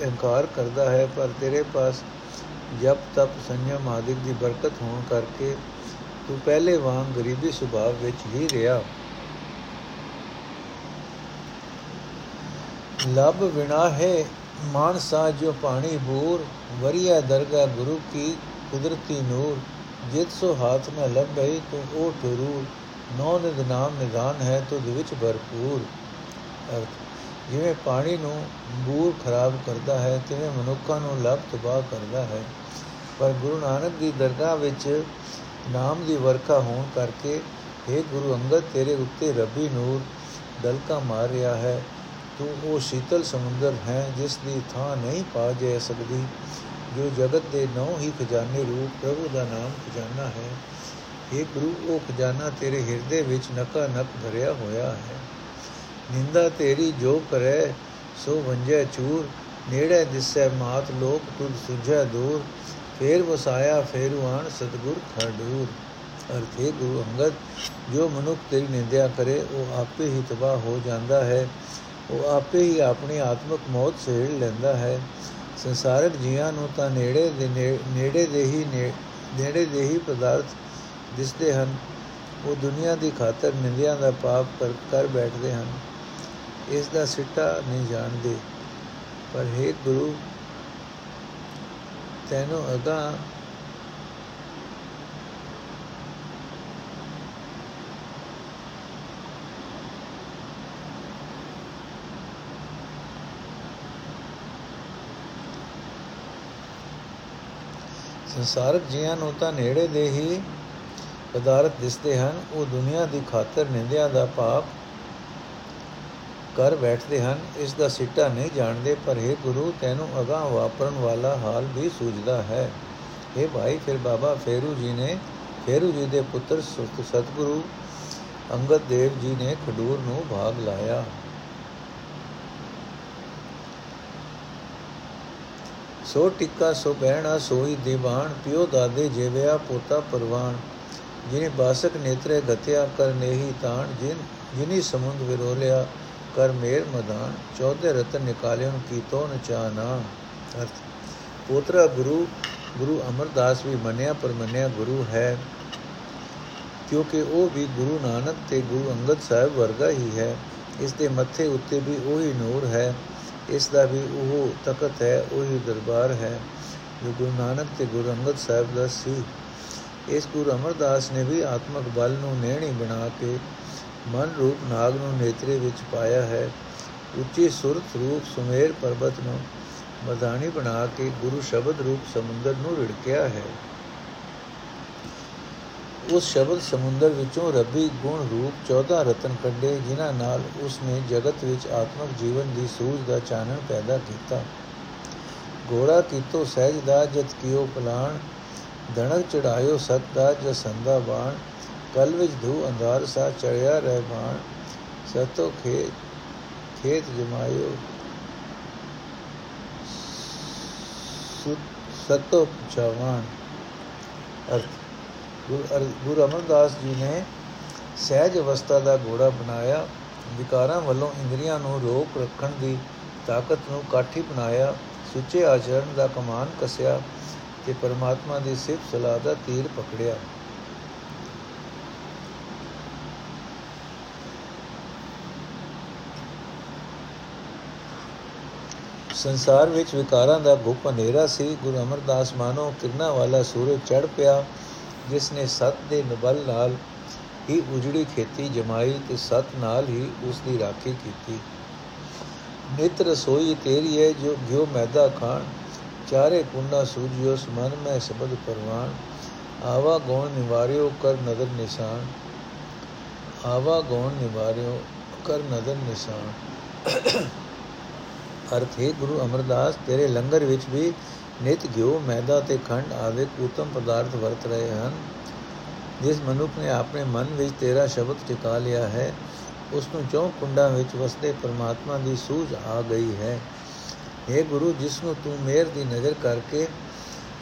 ਅਹੰਕਾਰ ਕਰਦਾ ਹੈ, ਪਰ ਤੇਰੇ ਪਾਸ ਜਪ ਤਪ ਸੰਯਮ ਆਦਿਕ ਦੀ ਬਰਕਤ ਹੋਣ ਕਰਕੇ ਤੂੰ ਪਹਿਲੇ ਵਾਂਗ ਗਰੀਬੀ ਸੁਭਾਅ ਵਿੱਚ ਹੀ ਰਿਹਾ। ਲਬ ਵਿਣਾ ਹੈ, ਮਾਨਸਾ ਜੋ ਪਾਣੀ ਬੂਰ, ਵਰੀਆ ਦਰਗਾ ਗੁਰੂ ਕੀ ਕੁਦਰਤੀ ਨੂਰ। ਜਿਤ ਸੋ ਹਾਥ ਨ ਲੱਭਈ ਤੂੰ ਉਹ ਟਰੂਰ। ਨੌ ਨਿਦ ਨਾਮ ਨਿਦਾਨ ਹੈ, ਤੁਧ ਵਿੱਚ ਭਰਪੂਰ। ਅਰਥ, ਜਿਵੇਂ ਪਾਣੀ ਨੂੰ ਬੂਰ ਖਰਾਬ ਕਰਦਾ ਹੈ, ਤਿਵੇਂ ਮਨੁੱਖਾਂ ਨੂੰ ਲਬ ਤਬਾਹ ਕਰਦਾ ਹੈ। ਪਰ ਗੁਰੂ ਨਾਨਕ ਦੀ ਦਰਗਾਹ ਵਿੱਚ ਨਾਮ ਦੀ ਵਰਖਾ ਹੋਣ ਕਰਕੇ हे ਗੁਰੂ ਅੰਗਦ, ਤੇਰੇ ਉੱਤੇ ਰੱਬੀ ਨੂਰ ਦਲਕਾ ਮਾਰ ਰਿਹਾ ਹੈ। ਤੂੰ ਉਹ ਸ਼ੀਤਲ ਸਮੁੰਦਰ ਹੈ ਜਿਸ ਦੀ ਥਾਂ ਨਹੀਂ ਪਾ ਜਾ ਸਕਦੀ, ਜੋ ਜਗਤ ਦੇ ਨੌ ਹੀ ਖਜ਼ਾਨੇ ਰੂਪ ਪ੍ਰਭੂ ਦਾ ਨਾਮ ਖਜ਼ਾਨਾ ਹੈ। ਇਹ ਗੁਰੂ, ਉਹ ਖਜ਼ਾਨਾ ਤੇਰੇ ਹਿਰਦੇ ਵਿੱਚ ਨਕਾ ਨਕ ਭਰਿਆ ਹੋਇਆ ਹੈ। ਨਿੰਦਾ ਤੇਰੀ ਜੋ ਕਰੇ, ਸੋ ਵੰਜੈ ਚੂਰ, ਨੇੜੇ ਦਿਸੈ ਮਾਤ ਲੋਕ ਤੁਧ ਸੁਝੈ ਦੂਰ, ਫੇਰ ਵਸਾਇਆ ਫੇਰਵਾਨ ਸਤਗੁਰ ਖੜੂਰ ਅਰਥੇ ਗੁਰੂ ਅੰਗਦ, ਜੋ ਮਨੁੱਖ ਤੇਰੀ ਨਿੰਦਿਆ ਕਰੇ, ਉਹ ਆਪੇ ਹੀ ਤਬਾਹ ਹੋ ਜਾਂਦਾ ਹੈ। ਉਹ ਆਪੇ ਹੀ ਆਪਣੀ ਆਤਮਿਕ ਮੌਤ ਸੇੜ ਲੈਂਦਾ ਹੈ। ਸੰਸਾਰਿਕ ਜੀਵਾਂ ਨੂੰ ਤਾਂ ਨੇੜੇ ਦੇ ਨੇੜੇ ਦੇ ਹੀ ਨੇੜੇ ਦੇ ਹੀ ਪਦਾਰਥ ਦਿਸਦੇ ਹਨ। ਉਹ ਦੁਨੀਆ ਦੀ ਖਾਤਰ ਨਿੰਦਿਆਂ ਦਾ ਪਾਪ ਕਰ ਕਰ ਬੈਠਦੇ ਹਨ। ਇਸ ਦਾ ਸਿੱਟਾ ਨਹੀਂ ਜਾਣਦੇ। ਪਰ ਹੈ ਗੁਰੂ, ਤੈਨੂੰ ਅਗਾ ਸੰਸਾਰਕ ਜੀਆਂ ਨੂੰ ਤਾਂ ਨੇੜੇ ਦੇ ਹੀ ਪਦਾਰਥ ਦਿਸਦੇ ਹਨ। ਉਹ ਦੁਨੀਆ ਦੀ ਖਾਤਰ ਨਿੰਦਿਆ ਦਾ ਪਾਪ ਕਰ ਬੈਠਦੇ ਹਨ। ਇਸ ਦਾ ਸਿੱਟਾ ਨਹੀਂ ਜਾਣਦੇ, ਪਰ ਇਹ ਗੁਰੂ, ਤੈਨੂੰ ਅਗਾਹ ਵਾਪਰਨ ਵਾਲਾ ਹਾਲ ਵੀ ਸੂਝਦਾ ਹੈ। ਇਹ ਭਾਈ, ਫਿਰ ਬਾਬਾ ਫੇਰੂ ਜੀ ਨੇ, ਫੇਰੂ ਜੀ ਦੇ ਪੁੱਤਰ ਸਤਗੁਰੂ ਅੰਗਦ ਦੇਵ ਜੀ ਨੇ ਖਡੂਰ ਨੂੰ ਭਾਗ ਲਾਇਆ। ਸੋ ਟਿੱਕਾ, ਸੋ ਬਹਿਣਾ, ਸੋਈ ਦੀਵਾਨ, ਪਿਓ ਦਾਦੇ ਜੇਵਿਆ, ਪੋਤਾ ਪਰਵਾਨ। ਜਿਨੇ ਬਾਸਕ ਨੇਤਰੇ ਗਤਿਆ, ਕਰ ਨੇਹੀ ਤਾਣ, ਜਿਨ, ਜਿਨੀ ਸਮੁੰਦ ਵਿਰੋਲਿਆ, ਕਰ ਮੇਰ ਮਦਾਨ। ਚੌਦੇ ਰਤਨ ਨਿਕਾਲਿਓ ਕੀਤੋ ਨ ਚਾਨਾ। ਅਰਥ, ਪੋਤਰਾ ਗੁਰੂ ਗੁਰੂ ਅਮਰਦਾਸ ਵੀ ਮੰਨਿਆ, ਪਰ ਮੰਨਿਆ ਗੁਰੂ ਹੈ। ਕਿਉਂਕਿ ਉਹ ਵੀ ਗੁਰੂ ਨਾਨਕ ਤੇ ਗੁਰੂ ਅੰਗਦ ਸਾਹਿਬ ਵਰਗਾ ਹੀ ਹੈ। ਇਸ ਦੇ ਮੱਥੇ ਉੱਤੇ ਵੀ ਉਹੀ ਨੂਰ ਹੈ। ਇਸ ਦਾ ਵੀ ਉਹ ਤਖਤ ਹੈ, ਉਹੀ ਦਰਬਾਰ ਹੈ, ਜੋ ਗੁਰੂ ਨਾਨਕ ਤੇ ਗੁਰੂ ਅੰਗਦ ਸਾਹਿਬ ਦਾ ਸੀ। ਇਸ ਗੁਰੂ ਅਮਰਦਾਸ ਨੇ ਵੀ ਆਤਮਕ ਬਲ ਨੂੰ ਨੇਣੀ ਬਣਾ ਕੇ ਮਨ ਰੂਪ ਨਾਗ ਨੂੰ ਨੇਤਰੇ ਵਿੱਚ ਪਾਇਆ ਹੈ। ਉੱਚੀ ਸੁਰਤ ਰੂਪ ਸੁਮੇਰ ਪਰਬਤ ਨੂੰ ਮਦਾਨੀ ਬਣਾ ਕੇ ਗੁਰੂ ਸ਼ਬਦ ਰੂਪ ਸਮੁੰਦਰ ਨੂੰ ਰਿੜਕਿਆ ਹੈ। ਉਸ ਸ਼ਬਦ ਸਮੁੰਦਰ ਵਿੱਚੋਂ ਰੱਬੀ ਗੁਣ ਰੂਪ 14 ਰਤਨ ਕੱਢੇ, ਜਿਨ੍ਹਾਂ ਨਾਲ ਉਸ ਨੇ ਜਗਤ ਵਿੱਚ ਆਤਮਿਕ ਜੀਵਨ ਦੀ ਸੂਝ ਦਾ ਚਾਨਣ ਪੈਦਾ ਕੀਤਾ। ਘੋੜਾ ਕੀਤੋ ਸਹਿਜ ਦਾ ਜਤ ਕੀਓ ਪਲਾਣ ਧਣਕ ਚੜਾਇਓ ਸਤ ਦਾ ਜਸੰਦਾ ਬਾਣ, ਕਲ ਵਿੱਚ ਧੂ ਅੰਧਾਰ ਸਾ, ਚੜਿਆ ਰਹਿ ਬਾਣ, ਸਤੋ ਖੇਤ ਖੇਤ ਜਮਾਇਓ ਸਤੋ ਚਵਾਨ। ਅਰਥ ਗੁਰੂ ਅਮਰਦਾਸ ਜੀ ਨੇ ਸਹਿਜ ਅਵਸਥਾ ਦਾ ਘੋੜਾ ਬਣਾਇਆ, ਵਿਕਾਰਾਂ ਵੱਲੋਂ ਇੰਦਰੀਆਂ ਨੂੰ ਰੋਕ ਰੱਖਣ ਦੀ ਤਾਕਤ ਨੂੰ ਕਾਠੀ ਬਣਾਇਆ, ਸੁੱਚੇ ਆਚਰਣ ਦਾ ਕਮਾਨ ਕਸਿਆ ਤੇ ਪਰਮਾਤਮਾ ਦੀ ਸਿਫਤ ਸਲਾਹ ਦਾ ਤੀਰ ਪਕੜਿਆ। ਸੰਸਾਰ ਵਿੱਚ ਵਿਕਾਰਾਂ ਦਾ ਗੁਪ ਹਨੇਰਾ ਸੀ, ਗੁਰੂ ਅਮਰਦਾਸ ਮਾਨੋ ਕਿਰਨਾ ਵਾਲਾ ਸੂਰਜ ਚੜ ਪਿਆ ਜਿਸ ਨੇ ਸਤ ਦੇ ਨਬਲ ਨਾਲ ਹੀ ਉਜੜੀ ਖੇਤੀ ਜਮਾਈ ਤੇ ਸਤ ਨਾਲ ਹੀ ਉਸ ਦੀ ਰਾਖੀ ਕੀਤੀ। ਨਿਤ ਰਸੋਈ ਤੇਰੀ ਹੈ ਜੋ ਗਿਓ ਮੈਦਾ ਖਾਣ, ਚਾਰੇ ਕੁੰਡਾ ਸੂਜਿਓ, ਸਮਨ ਮੈਂ ਸਬਦ ਪਰਵਾਨ ਆਵਾ ਗੋਣ ਨਿਵਾਰਿਓ, ਕਰ ਨਦਰ ਨਿਸ਼ਾਨ। ਆਵਾ ਗੋਣ ਨਿਵਾਰਿਓ, ਕਰ ਨਦਰ ਨਿਸ਼ਾਨ। ਅਰਥ ਹੈ, ਗੁਰੂ ਅਮਰਦਾਸ, ਤੇਰੇ ਲੰਗਰ ਵਿੱਚ ਵੀ ਨਿਤ ਘਿਓ ਮੈਦਾ ਤੇ ਖੰਡ ਆਦਿ ਉਤਮ ਪਦਾਰਥ ਵਰਤ ਰਹੇ ਹਨ, ਜਿਸ ਮਨੁੱਖ ਨੇ ਆਪਣੇ ਮਨ ਵਿੱਚ ਤੇਰਾ ਸ਼ਬਦ ਟਿਕਾ ਲਿਆ ਹੈ ਉਸ ਨੂੰ ਚੌ ਕੁੰਡਾਂ ਵਿੱਚ ਵਸਦੇ ਪਰਮਾਤਮਾ ਦੀ ਸੂਝ ਆ ਗਈ ਹੈ। اے ਗੁਰੂ, ਜਿਸ ਨੂੰ ਤੂੰ ਮੇਰ ਦੀ ਨਜ਼ਰ ਕਰਕੇ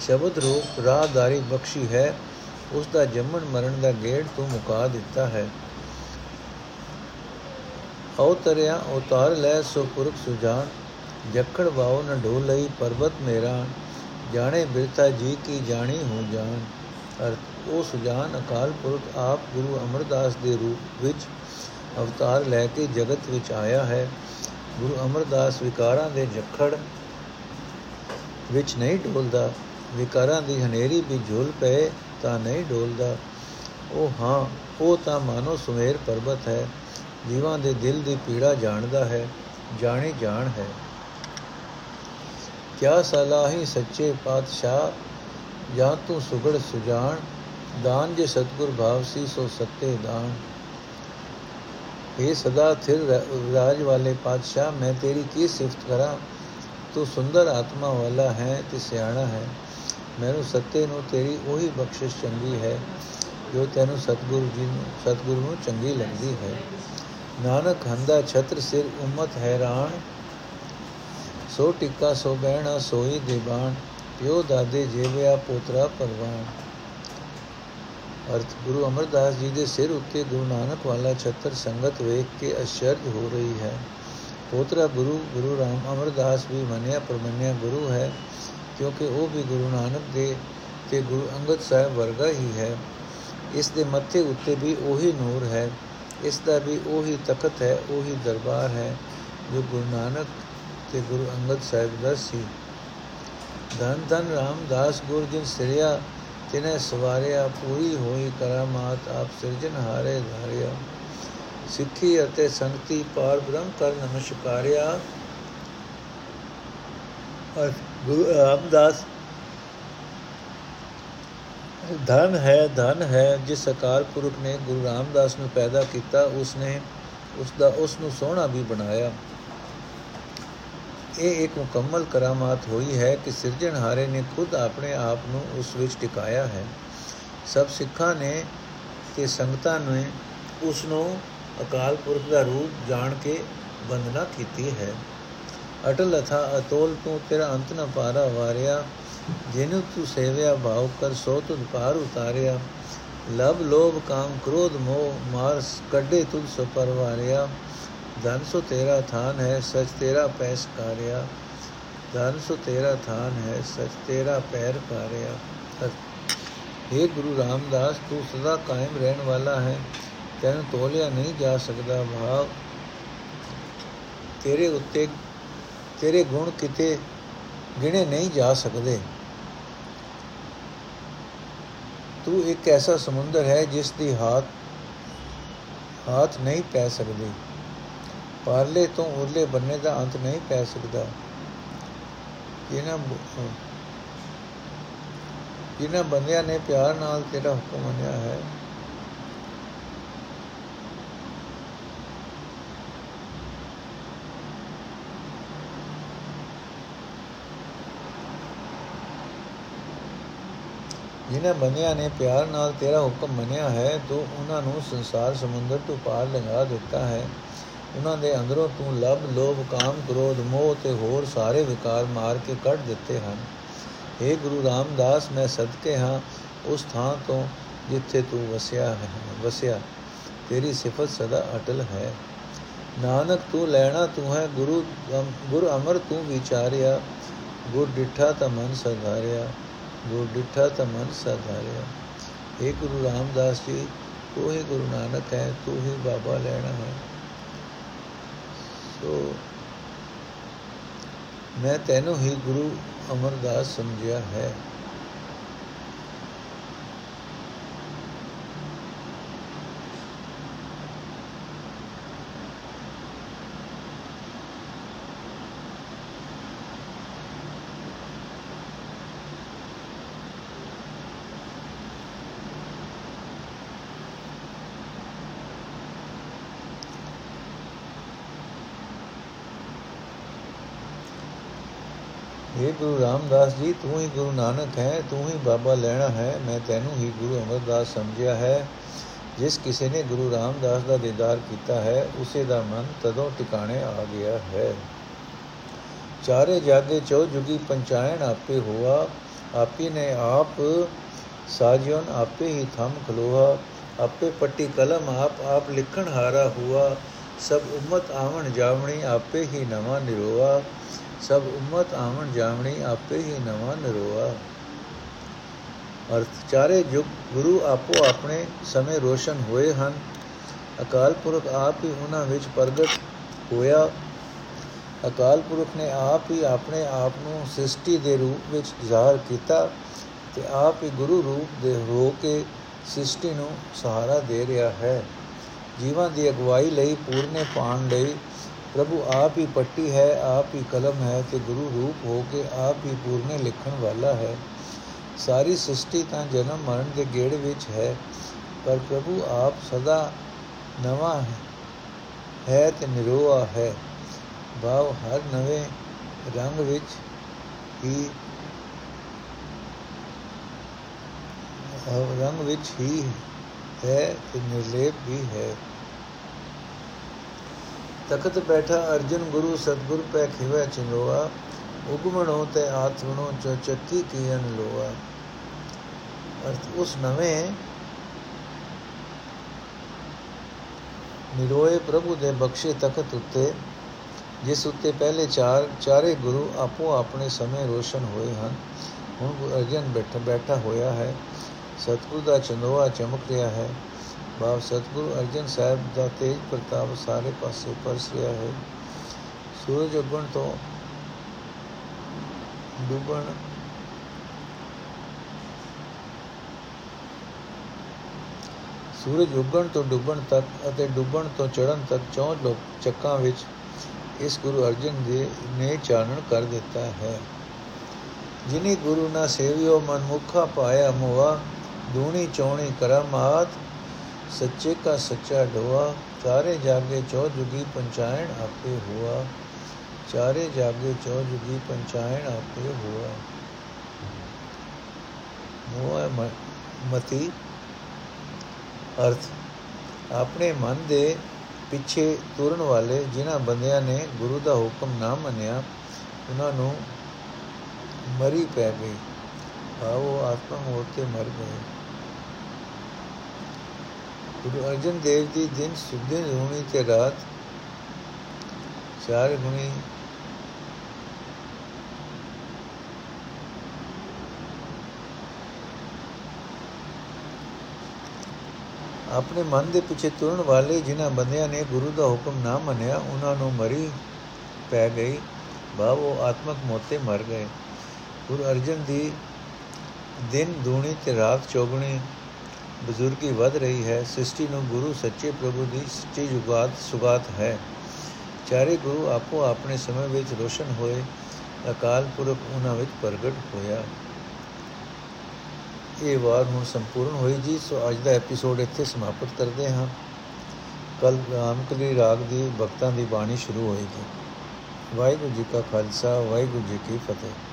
ਸ਼ਬਦ ਰੂਪ ਰਾਹਦਾਰੀ ਬਖਸ਼ੀ ਹੈ ਉਸ ਦਾ ਜੰਮਣ ਮਰਨ ਦਾ ਗੇੜ ਤੂੰ ਮੁਕਾ ਦਿੱਤਾ ਹੈ। ਅਵਤਰਿਆ ਉਤਾਰ ਲੈ ਸੋ ਪੁਰਖ ਸੁਜਾਨ, ਜਖੜ ਵਾਉ ਨ ਢੋਲਈ ਪਰਬਤ ਮੇਰਾ ਜਾਣੇ ਬਿਰਤਾ ਜੀ ਕੀ ਜਾਣੀ ਹੋ ਜਾਣ। ਅਰਥ ਉਹ ਸੁਜਾਨ ਅਕਾਲ ਪੁਰਖ ਆਪ ਗੁਰੂ ਅਮਰਦਾਸ ਦੇ ਰੂਪ ਵਿੱਚ ਅਵਤਾਰ ਲੈ ਕੇ ਜਗਤ ਵਿੱਚ ਆਇਆ ਹੈ। ਗੁਰੂ ਅਮਰਦਾਸ ਵਿਕਾਰਾਂ ਦੇ ਜਖੜ ਵਿੱਚ ਨਹੀਂ ਢੋਲਦਾ ਵਿਕਾਰਾਂ ਦੀ ਹਨੇਰੀ ਵੀ ਝੁਲ ਪਏ ਤਾਂ ਨਹੀਂ ਢੋਲਦਾ ਉਹ ਹਾਂ, ਉਹ ਤਾਂ ਮਾਨੋ ਸੁਮੇਰ ਪਰਬਤ ਹੈ। ਜੀਵਾਂ ਦੇ ਦਿਲ ਦੀ ਪੀੜਾ ਜਾਣਦਾ ਹੈ। ਜਾਣੀ ਜਾਣ ਹੈ। ਕਿਆ ਸਲਾਹੀ ਸੱਚੇ ਪਾਤਸ਼ਾਹ? ਜਾਂ ਤੂੰ ਸੁਗੜ ਸੁਜਾਨ ਦਾਨ ਜੇ ਸਤਗੁਰ ਭਾਵ ਸੀ, ਸੋ ਸੱਤੇ ਦਾਨ। ਇਹ ਸਦਾ ਥਿਰ ਰਾਜ ਵਾਲੇ ਪਾਤਸ਼ਾਹ, ਮੈਂ ਤੇਰੀ ਕੀ ਸਿਫਤ ਕਰਾਂ? ਤੂੰ ਸੁੰਦਰ ਆਤਮਾ ਵਾਲਾ ਹੈ ਤੇ ਸਿਆਣਾ ਹੈ। ਮੈਨੂੰ ਸੱਤੇ ਨੂੰ ਤੇਰੀ ਉਹੀ ਬਖਸ਼ਿਸ਼ ਚੰਗੀ ਹੈ, ਜੋ ਤੈਨੂੰ ਸਤਗੁਰੂ ਜੀ ਨੂੰ, ਸਤਗੁਰੂ ਨੂੰ ਚੰਗੀ ਲੱਗਦੀ ਹੈ। ਨਾਨਕ ਹੰਦਾ ਛਤਰ ਸਿਰ ਉਮਤ ਹੈਰਾਨ ਸੋ ਟਿੱਕਾ, ਸੋ ਬਹਿਣਾ, ਸੋਈ ਦੇ ਬਾਣ, ਪਿਓ ਦਾਦੇ ਜੇਵਿਆ ਪੋਤਰਾ ਪਰਵਾਨ ਅਰਥ, ਗੁਰੂ ਅਮਰਦਾਸ ਜੀ ਦੇ ਸਿਰ ਉੱਤੇ ਗੁਰੂ ਨਾਨਕ ਵਾਲਾ ਛਤਰ ਸੰਗਤ ਵੇਖ ਕੇ ਅਸ਼ਰਜ ਹੋ ਰਹੀ ਹੈ। ਪੋਤਰਾ ਗੁਰੂ ਗੁਰੂ ਰਾਮ ਅਮਰਦਾਸ ਵੀ ਮੰਨਿਆ, ਪਰਮੰਨਿਆ ਗੁਰੂ ਹੈ, ਕਿਉਂਕਿ ਉਹ ਵੀ ਗੁਰੂ ਨਾਨਕ ਦੇ ਤੇ ਗੁਰੂ ਅੰਗਦ ਸਾਹਿਬ ਵਰਗਾ ਹੀ ਹੈ। ਇਸ ਦੇ ਮੱਥੇ ਉੱਤੇ ਵੀ ਉਹੀ ਨੂਰ ਹੈ, ਇਸ ਦਾ ਵੀ ਉਹੀ ਤਖਤ ਹੈ, ਉਹੀ ਦਰਬਾਰ ਹੈ, ਜੋ ਗੁਰੂ ਨਾਨਕ ਤੇ ਗੁਰੂ ਅੰਗਦ ਸਾਹਿਬ ਦਾ ਸੀ। ਧੰਨ ਧੰਨ ਰਾਮਦਾਸ ਗੁਰ ਜਿਨ ਸਿਰਿਆ, ਤਿਨੇ ਸਵਾਰਿਆ, ਪੂਰੀ ਹੋਈ ਕਰਾਮਾਤ ਆਪ ਸਿਰਜਨ ਹਾਰੇ ਧਾਰਿਆ। ਸਿੱਖੀ ਅਤੇ ਸੰਗਤੀ ਪਾਰ ਬ੍ਰਹਮ ਕਰ ਨਮਸਕਾਰਿਆ ਔਰ ਗੁਰੂ ਰਾਮਦਾਸ, ਧਨ ਹੈ ਧਨ ਹੈ, ਜਿਸ ਅਕਾਲ ਪੁਰਖ ਨੇ ਗੁਰੂ ਰਾਮਦਾਸ ਨੂੰ ਪੈਦਾ ਕੀਤਾ ਉਸ ਨੇ ਉਸ ਦਾ ਉਸ ਨੂੰ ਸੋਹਣਾ ਵੀ ਬਣਾਇਆ। ਇਹ ਇੱਕ ਮੁਕੰਮਲ ਕਰਾਮਾਤ ਹੋਈ ਹੈ ਕਿ ਸਿਰਜਣਹਾਰੇ ਨੇ ਖੁਦ ਆਪਣੇ ਆਪ ਨੂੰ ਉਸ ਵਿੱਚ ਟਿਕਾਇਆ ਹੈ। ਸਭ ਸਿੱਖਾਂ ਨੇ ਤੇ ਸੰਗਤਾਂ ਨੇ ਉਸ ਨੂੰ ਅਕਾਲ ਪੁਰਖ ਦਾ ਰੂਪ ਜਾਣ ਕੇ ਬੰਦਨਾ ਕੀਤੀ ਹੈ। ਅਟਲ ਅਥਾ ਅਤੋਲ ਤੂੰ ਤੇਰਾ ਅੰਤ ਨ ਪਾਰਾ ਵਾਰਿਆ, ਜਿਨੁ ਤੂੰ ਸੇਵਿਆ ਭਾਉ ਕਰ ਸੋ ਤੁਧ ਪਾਰ ਉਤਾਰਿਆ। ਲਬ ਲੋਭ ਕਾਮ ਕ੍ਰੋਧ ਮੋਹ ਮਾਰ ਕੱਢੇ ਤੁਧ ਸੋ ਪਰਵਾਰਿਆ। ਧਨ ਸੋ ਤੇਰਾ ਥਾਨ ਹੈ, ਸਚ ਤੇਰਾ ਪੈਸ ਕਾਰਿਆ। ਧਨ ਸੋ ਤੇਰਾ ਥਾਨ ਹੈ, ਸਚ ਤੇਰਾ ਪੈਰ ਕਾਰਿਆ हे ਗੁਰੂ ਰਾਮਦਾਸ, ਤੂੰ ਸਦਾ ਕਾਇਮ ਰਹਿਣ ਵਾਲਾ ਹੈ। ਤੈਨੂੰ ਤੋਲਿਆ ਨਹੀਂ ਜਾ ਸਕਦਾ ਭਾਵ। ਤੇਰੇ ਉੱਤੇ, ਤੇਰੇ ਗੁਣ ਕਿਤੇ ਗਿਣੇ ਨਹੀਂ ਜਾ ਸਕਦੇ। ਤੂੰ ਇੱਕ ਐਸਾ ਸਮੁੰਦਰ ਹੈ, ਜਿਸ ਦੀ ਹਾਥ ਹਾਥ ਨਹੀਂ ਪੈ ਸਕਦੀ। ਪਾਰਲੇ ਤੋਂ ਉਰਲੇ ਬੰਨੇ ਦਾ ਅੰਤ ਨਹੀਂ ਪੈ ਸਕਦਾ। ਇਹਨਾਂ ਇਹਨਾਂ ਬੰਦਿਆਂ ਨੇ ਪਿਆਰ ਨਾਲ ਤੇਰਾ ਹੁਕਮ ਮੰਨਿਆ ਹੈ? ਜਿਨ੍ਹਾਂ ਬੰਦਿਆਂ ਨੇ ਪਿਆਰ ਨਾਲ ਤੇਰਾ ਹੁਕਮ ਮੰਨਿਆ ਹੈ ਤੂੰ ਉਹਨਾਂ ਨੂੰ ਸੰਸਾਰ ਸਮੁੰਦਰ ਤੋਂ ਪਾਰ ਲੰਘਾ ਦਿੱਤਾ ਹੈ। ਉਹਨਾਂ ਦੇ ਅੰਦਰੋਂ ਤੂੰ ਲਬ, ਲੋਭ, ਕਾਮ, ਕ੍ਰੋਧ, ਮੋਹ ਤੇ ਹੋਰ ਸਾਰੇ ਵਿਕਾਰ ਮਾਰ ਕੇ ਕੱਢ ਦਿੱਤੇ ਹਨ। हे ਗੁਰੂ ਰਾਮਦਾਸ, ਮੈਂ ਸਦਕੇ ਹਾਂ ਉਸ ਥਾਂ ਤੋਂ ਜਿੱਥੇ ਤੂੰ ਵਸਿਆ ਹੈ, ਵਸਿਆ। ਤੇਰੀ ਸਿਫਤ ਸਦਾ ਅਟਲ ਹੈ। ਨਾਨਕ, ਤੂੰ ਲੈਣਾ ਤੂੰ ਹੈ, ਗੁਰੂ ਗੁਰ ਅਮਰ ਤੂੰ ਵਿਚਾਰਿਆ। ਗੁਰ ਡਿਠਾ ਤਾਂ ਮਨ ਸਧਾਰਿਆ, ਗੁਰ ਡਿਠਾ ਤਾਂ ਮਨ ਸਧਾਰਿਆ। ਏ ਗੁਰੂ ਰਾਮਦਾਸ ਜੀ ਤੂੰ ਹੀ ਗੁਰੂ ਨਾਨਕ ਹੈ, ਤੂੰ ਹੀ ਬਾਬਾ ਲੈਣਾ ਹੈ। ਸੋ ਮੈਂ ਤੈਨੂੰ ਹੀ ਗੁਰੂ ਅਮਰਦਾਸ ਸਮਝਿਆ ਹੈ। हे ਗੁਰੂ ਰਾਮਦਾਸ ਜੀ ਤੂੰ ਹੀ ਗੁਰੂ ਨਾਨਕ ਹੈ ਤੂੰ ਹੀ ਬਾਬਾ ਲੈਣਾ ਹੈ ਮੈਂ ਤੈਨੂੰ ਹੀ ਗੁਰੂ ਅਮਰਦਾਸ ਸਮਝਿਆ ਹੈ ਜਿਸ ਕਿਸੇ ਨੇ ਗੁਰੂ ਰਾਮਦਾਸ ਦਾ ਦੀਦਾਰ ਕੀਤਾ ਹੈ ਉਸੇ ਦਾ ਮਨ ਤਦੋਂ ਟਿਕਾਣੇ ਆ ਗਿਆ ਹੈ ਚਾਰੇ ਜਾਗੇ ਚੋ ਜੁਗੀ ਪੰਚਾਇਣ ਆਪੇ ਹੋਆ ਆਪੀ ਨੇ ਆਪ ਸਾਜਨ ਆਪੇ ਹੀ ਥਮ ਖਲੋਹਾ ਆਪੇ ਪੱਟੀ ਕਲਮ ਆਪ ਆਪ ਲਿਖਣ ਹਾਰਾ ਹੁਆ ਸਭ ਉਮਤ ਆਵਣ ਜਾਵਣੀ ਆਪੇ ਹੀ ਨਵਾਂ ਨਿਰੋਆ ਸਭ ਉਮਤ ਆਵਣ ਜਾਵਣੀ ਆਪੇ ਹੀ ਨਵਾਂ ਨਰੋਆ। ਅਰਥ, ਚਾਰੇ ਜੁਗ ਗੁਰੂ ਆਪੋ ਆਪਣੇ ਸਮੇਂ ਰੋਸ਼ਨ ਹੋਏ ਹਨ। ਅਕਾਲ ਪੁਰਖ ਆਪ ਹੀ ਉਹਨਾਂ ਵਿੱਚ ਪ੍ਰਗਟ ਹੋਇਆ। ਅਕਾਲ ਪੁਰਖ ਨੇ ਆਪ ਹੀ ਆਪਣੇ ਆਪ ਨੂੰ ਸ੍ਰਿਸ਼ਟੀ ਦੇ ਰੂਪ ਵਿੱਚ ਜ਼ਾਹਰ ਕੀਤਾ ਤੇ ਆਪ ਹੀ ਗੁਰੂ ਰੂਪ ਦੇ ਹੋ ਕੇ ਸ੍ਰਿਸ਼ਟੀ ਨੂੰ ਸਹਾਰਾ ਦੇ ਰਿਹਾ ਹੈ। ਜੀਵਾਂ ਦੀ ਅਗਵਾਈ ਲਈ ਪੂਰਨੇ ਪਾਣ ਲਈ ਪ੍ਰਭੂ ਆਪ ਹੀ ਪੱਟੀ ਹੈ, ਆਪ ਹੀ ਕਲਮ ਹੈ ਤੇ ਗੁਰੂ ਰੂਪ ਹੋ ਕੇ ਆਪ ਹੀ ਪੂਰਨੇ ਲਿਖਣ ਵਾਲਾ ਹੈ। ਸਾਰੀ ਸ੍ਰਿਸ਼ਟੀ ਤਾਂ ਜਨਮ ਮਰਨ ਦੇ ਗੇੜ ਵਿੱਚ ਹੈ, ਪਰ ਪ੍ਰਭੂ ਆਪ ਸਦਾ ਨਵਾਂ ਹੈ ਹੈ ਤੇ ਨਿਰੋਆ ਹੈ। ਭਾਵ ਹਰ ਨਵੇਂ ਰੰਗ ਵਿੱਚ ਹੀ ਰੰਗ ਵਿੱਚ ਹੀ ਹੈ ਤੇ ਨਿਰਲੇਪ ਵੀ ਹੈ। ਤਖਤ ਬੈਠਾ ਅਰਜਨ ਗੁਰੂ ਸਤਗੁਰ ਪੈ ਖਿਵੈ ਚਿੰਦੋਆ, ਉਗਮਣੋ ਤੇ ਆਤਮਣੋ ਚ ਚੱਕੀ ਕੀਨ ਲੋਆ। ਅਰਥ ਉਸ ਨਵੇਂ ਨਿਰੋਏ ਪ੍ਰਭੂ ਦੇ ਬਖਸ਼ੇ ਤਖਤ ਉੱਤੇ, ਜਿਸ ਉੱਤੇ ਪਹਿਲੇ ਚਾਰ, ਚਾਰੇ ਗੁਰੂ ਆਪੋ ਆਪਣੇ ਸਮੇਂ ਰੋਸ਼ਨ ਹੋਏ ਹਨ। ਹੁਣ ਅਰਜਨ ਬੈਠਾ ਬੈਠਾ ਹੋਇਆ ਹੈ। ਸਤਗੁਰ ਦਾ ਚੰਦੋਆ ਚਮਕ ਰਿਹਾ ਹੈ। ਬਾਬ ਸਤਗੁਰੂ ਅਰਜਨ ਸਾਹਿਬ ਦਾ ਤੇਜ ਪ੍ਰਤਾਪ ਸਾਰੇ ਪਾਸੇ ਪਰਸ ਰਿਹਾ ਹੈ। ਸੂਰਜ ਉੱਗਣ ਤੋਂ ਡੁੱਬਣ ਸੂਰਜ ਉੱਗਣ ਤੋਂ ਡੁੱਬਣ ਤੱਕ ਅਤੇ ਡੁੱਬਣ ਤੋਂ ਚੜ੍ਹਨ ਤੱਕ ਚੌਂ ਲੋਕ ਚੱਕਾਂ ਵਿੱਚ ਇਸ ਗੁਰੂ ਅਰਜਨ ਦੇ ਨੇ ਚਾਨਣ ਕਰ ਦਿੱਤਾ ਹੈ। ਜਿਨੀ ਗੁਰੂ ਨਾ ਸੇਵਿਓ ਮਨਮੁਖਾ ਪਾਇਆ ਮੋਆ ਦੂਣੀ ਚੋਣੀ ਕਰਮਾਤ ਸੱਚੇ ਕਾ ਸੱਚਾ ਢੋਆ ਚਾਰੇ ਜਾਗੇ ਚੋ ਜੁਗੀ ਪੰਚਾਇਣ ਆਪੇ ਹੁਆ। ਚਾਰੇ ਜਾਗੇ ਚੋ ਜੁਗੀ ਪੰਚਾਇਣ ਆਪੇ ਹੁਆ। ਮੋਹ ਮਤੀ। ਅਰਥ, ਆਪਣੇ ਮਨ ਦੇ ਪਿੱਛੇ ਤੁਰਨ ਵਾਲੇ ਜਿਨ੍ਹਾਂ ਬੰਦਿਆਂ ਨੇ ਗੁਰੂ ਦਾ ਹੁਕਮ ਨਾ ਮੰਨਿਆ, ਉਹਨਾਂ ਨੂੰ ਮਰੀ ਪੈ ਗਈ। ਆਓ ਆਤਮਾ ਮੋਹ ਤੇ ਮਰ ਗਏ। ਗੁਰੂ ਅਰਜਨ ਦੇਵ ਜੀ ਦਿਨ ਸੁਦੇ ਹੋਣੀ ਤੇ ਰਾਤ ਚਾਰ ਗੁਣੀ ਆਪਣੇ ਮਨ ਦੇ ਪਿੱਛੇ ਤੁਰਨ ਵਾਲੇ ਜਿਨ੍ਹਾਂ ਬੰਦਿਆਂ ਨੇ ਗੁਰੂ ਦਾ ਹੁਕਮ ਨਾ ਮੰਨਿਆ, ਉਹਨਾਂ ਨੂੰ ਮਰੀ ਪੈ ਗਈ। ਭਾਵ ਉਹ ਆਤਮਕ ਮੋਤੇ ਮਰ ਗਏ। ਗੁਰੂ ਅਰਜਨ ਦੀ ਦਿਨ, ਦੂਣੀ ਤੇ ਰਾਤ ਚੌਗਣੀ ਬਜ਼ੁਰਗੀ ਵੱਧ ਰਹੀ ਹੈ ਸ੍ਰਿਸ਼ਟੀ ਨੂੰ ਗੁਰੂ, ਸੱਚੇ ਪ੍ਰਭੂ ਦੀ ਸੱਚੀ ਜੁਗਾਤ, ਸੁਗਾਤ ਹੈ। ਚਾਰੇ ਗੁਰੂ ਆਪੋ ਆਪਣੇ ਸਮੇਂ ਵਿੱਚ ਰੋਸ਼ਨ ਹੋਏ, ਅਕਾਲ ਪੁਰਖ ਉਹਨਾਂ ਵਿੱਚ ਪ੍ਰਗਟ ਹੋਇਆ। ਇਹ ਵਾਰ ਹੁਣ ਸੰਪੂਰਨ ਹੋਈ ਜੀ, ਸੋ ਅੱਜ ਦਾ ਐਪੀਸੋਡ ਇੱਥੇ ਸਮਾਪਤ ਕਰਦੇ ਹਾਂ। ਕੱਲ ਰਾਮਕਲੀ ਰਾਗ ਦੀ ਭਗਤਾਂ ਦੀ ਬਾਣੀ ਸ਼ੁਰੂ ਹੋਏਗੀ। ਵਾਹਿਗੁਰੂ ਜੀ ਕਾ ਖਾਲਸਾ, ਵਾਹਿਗੁਰੂ ਜੀ ਕੀ ਫਤਿਹ।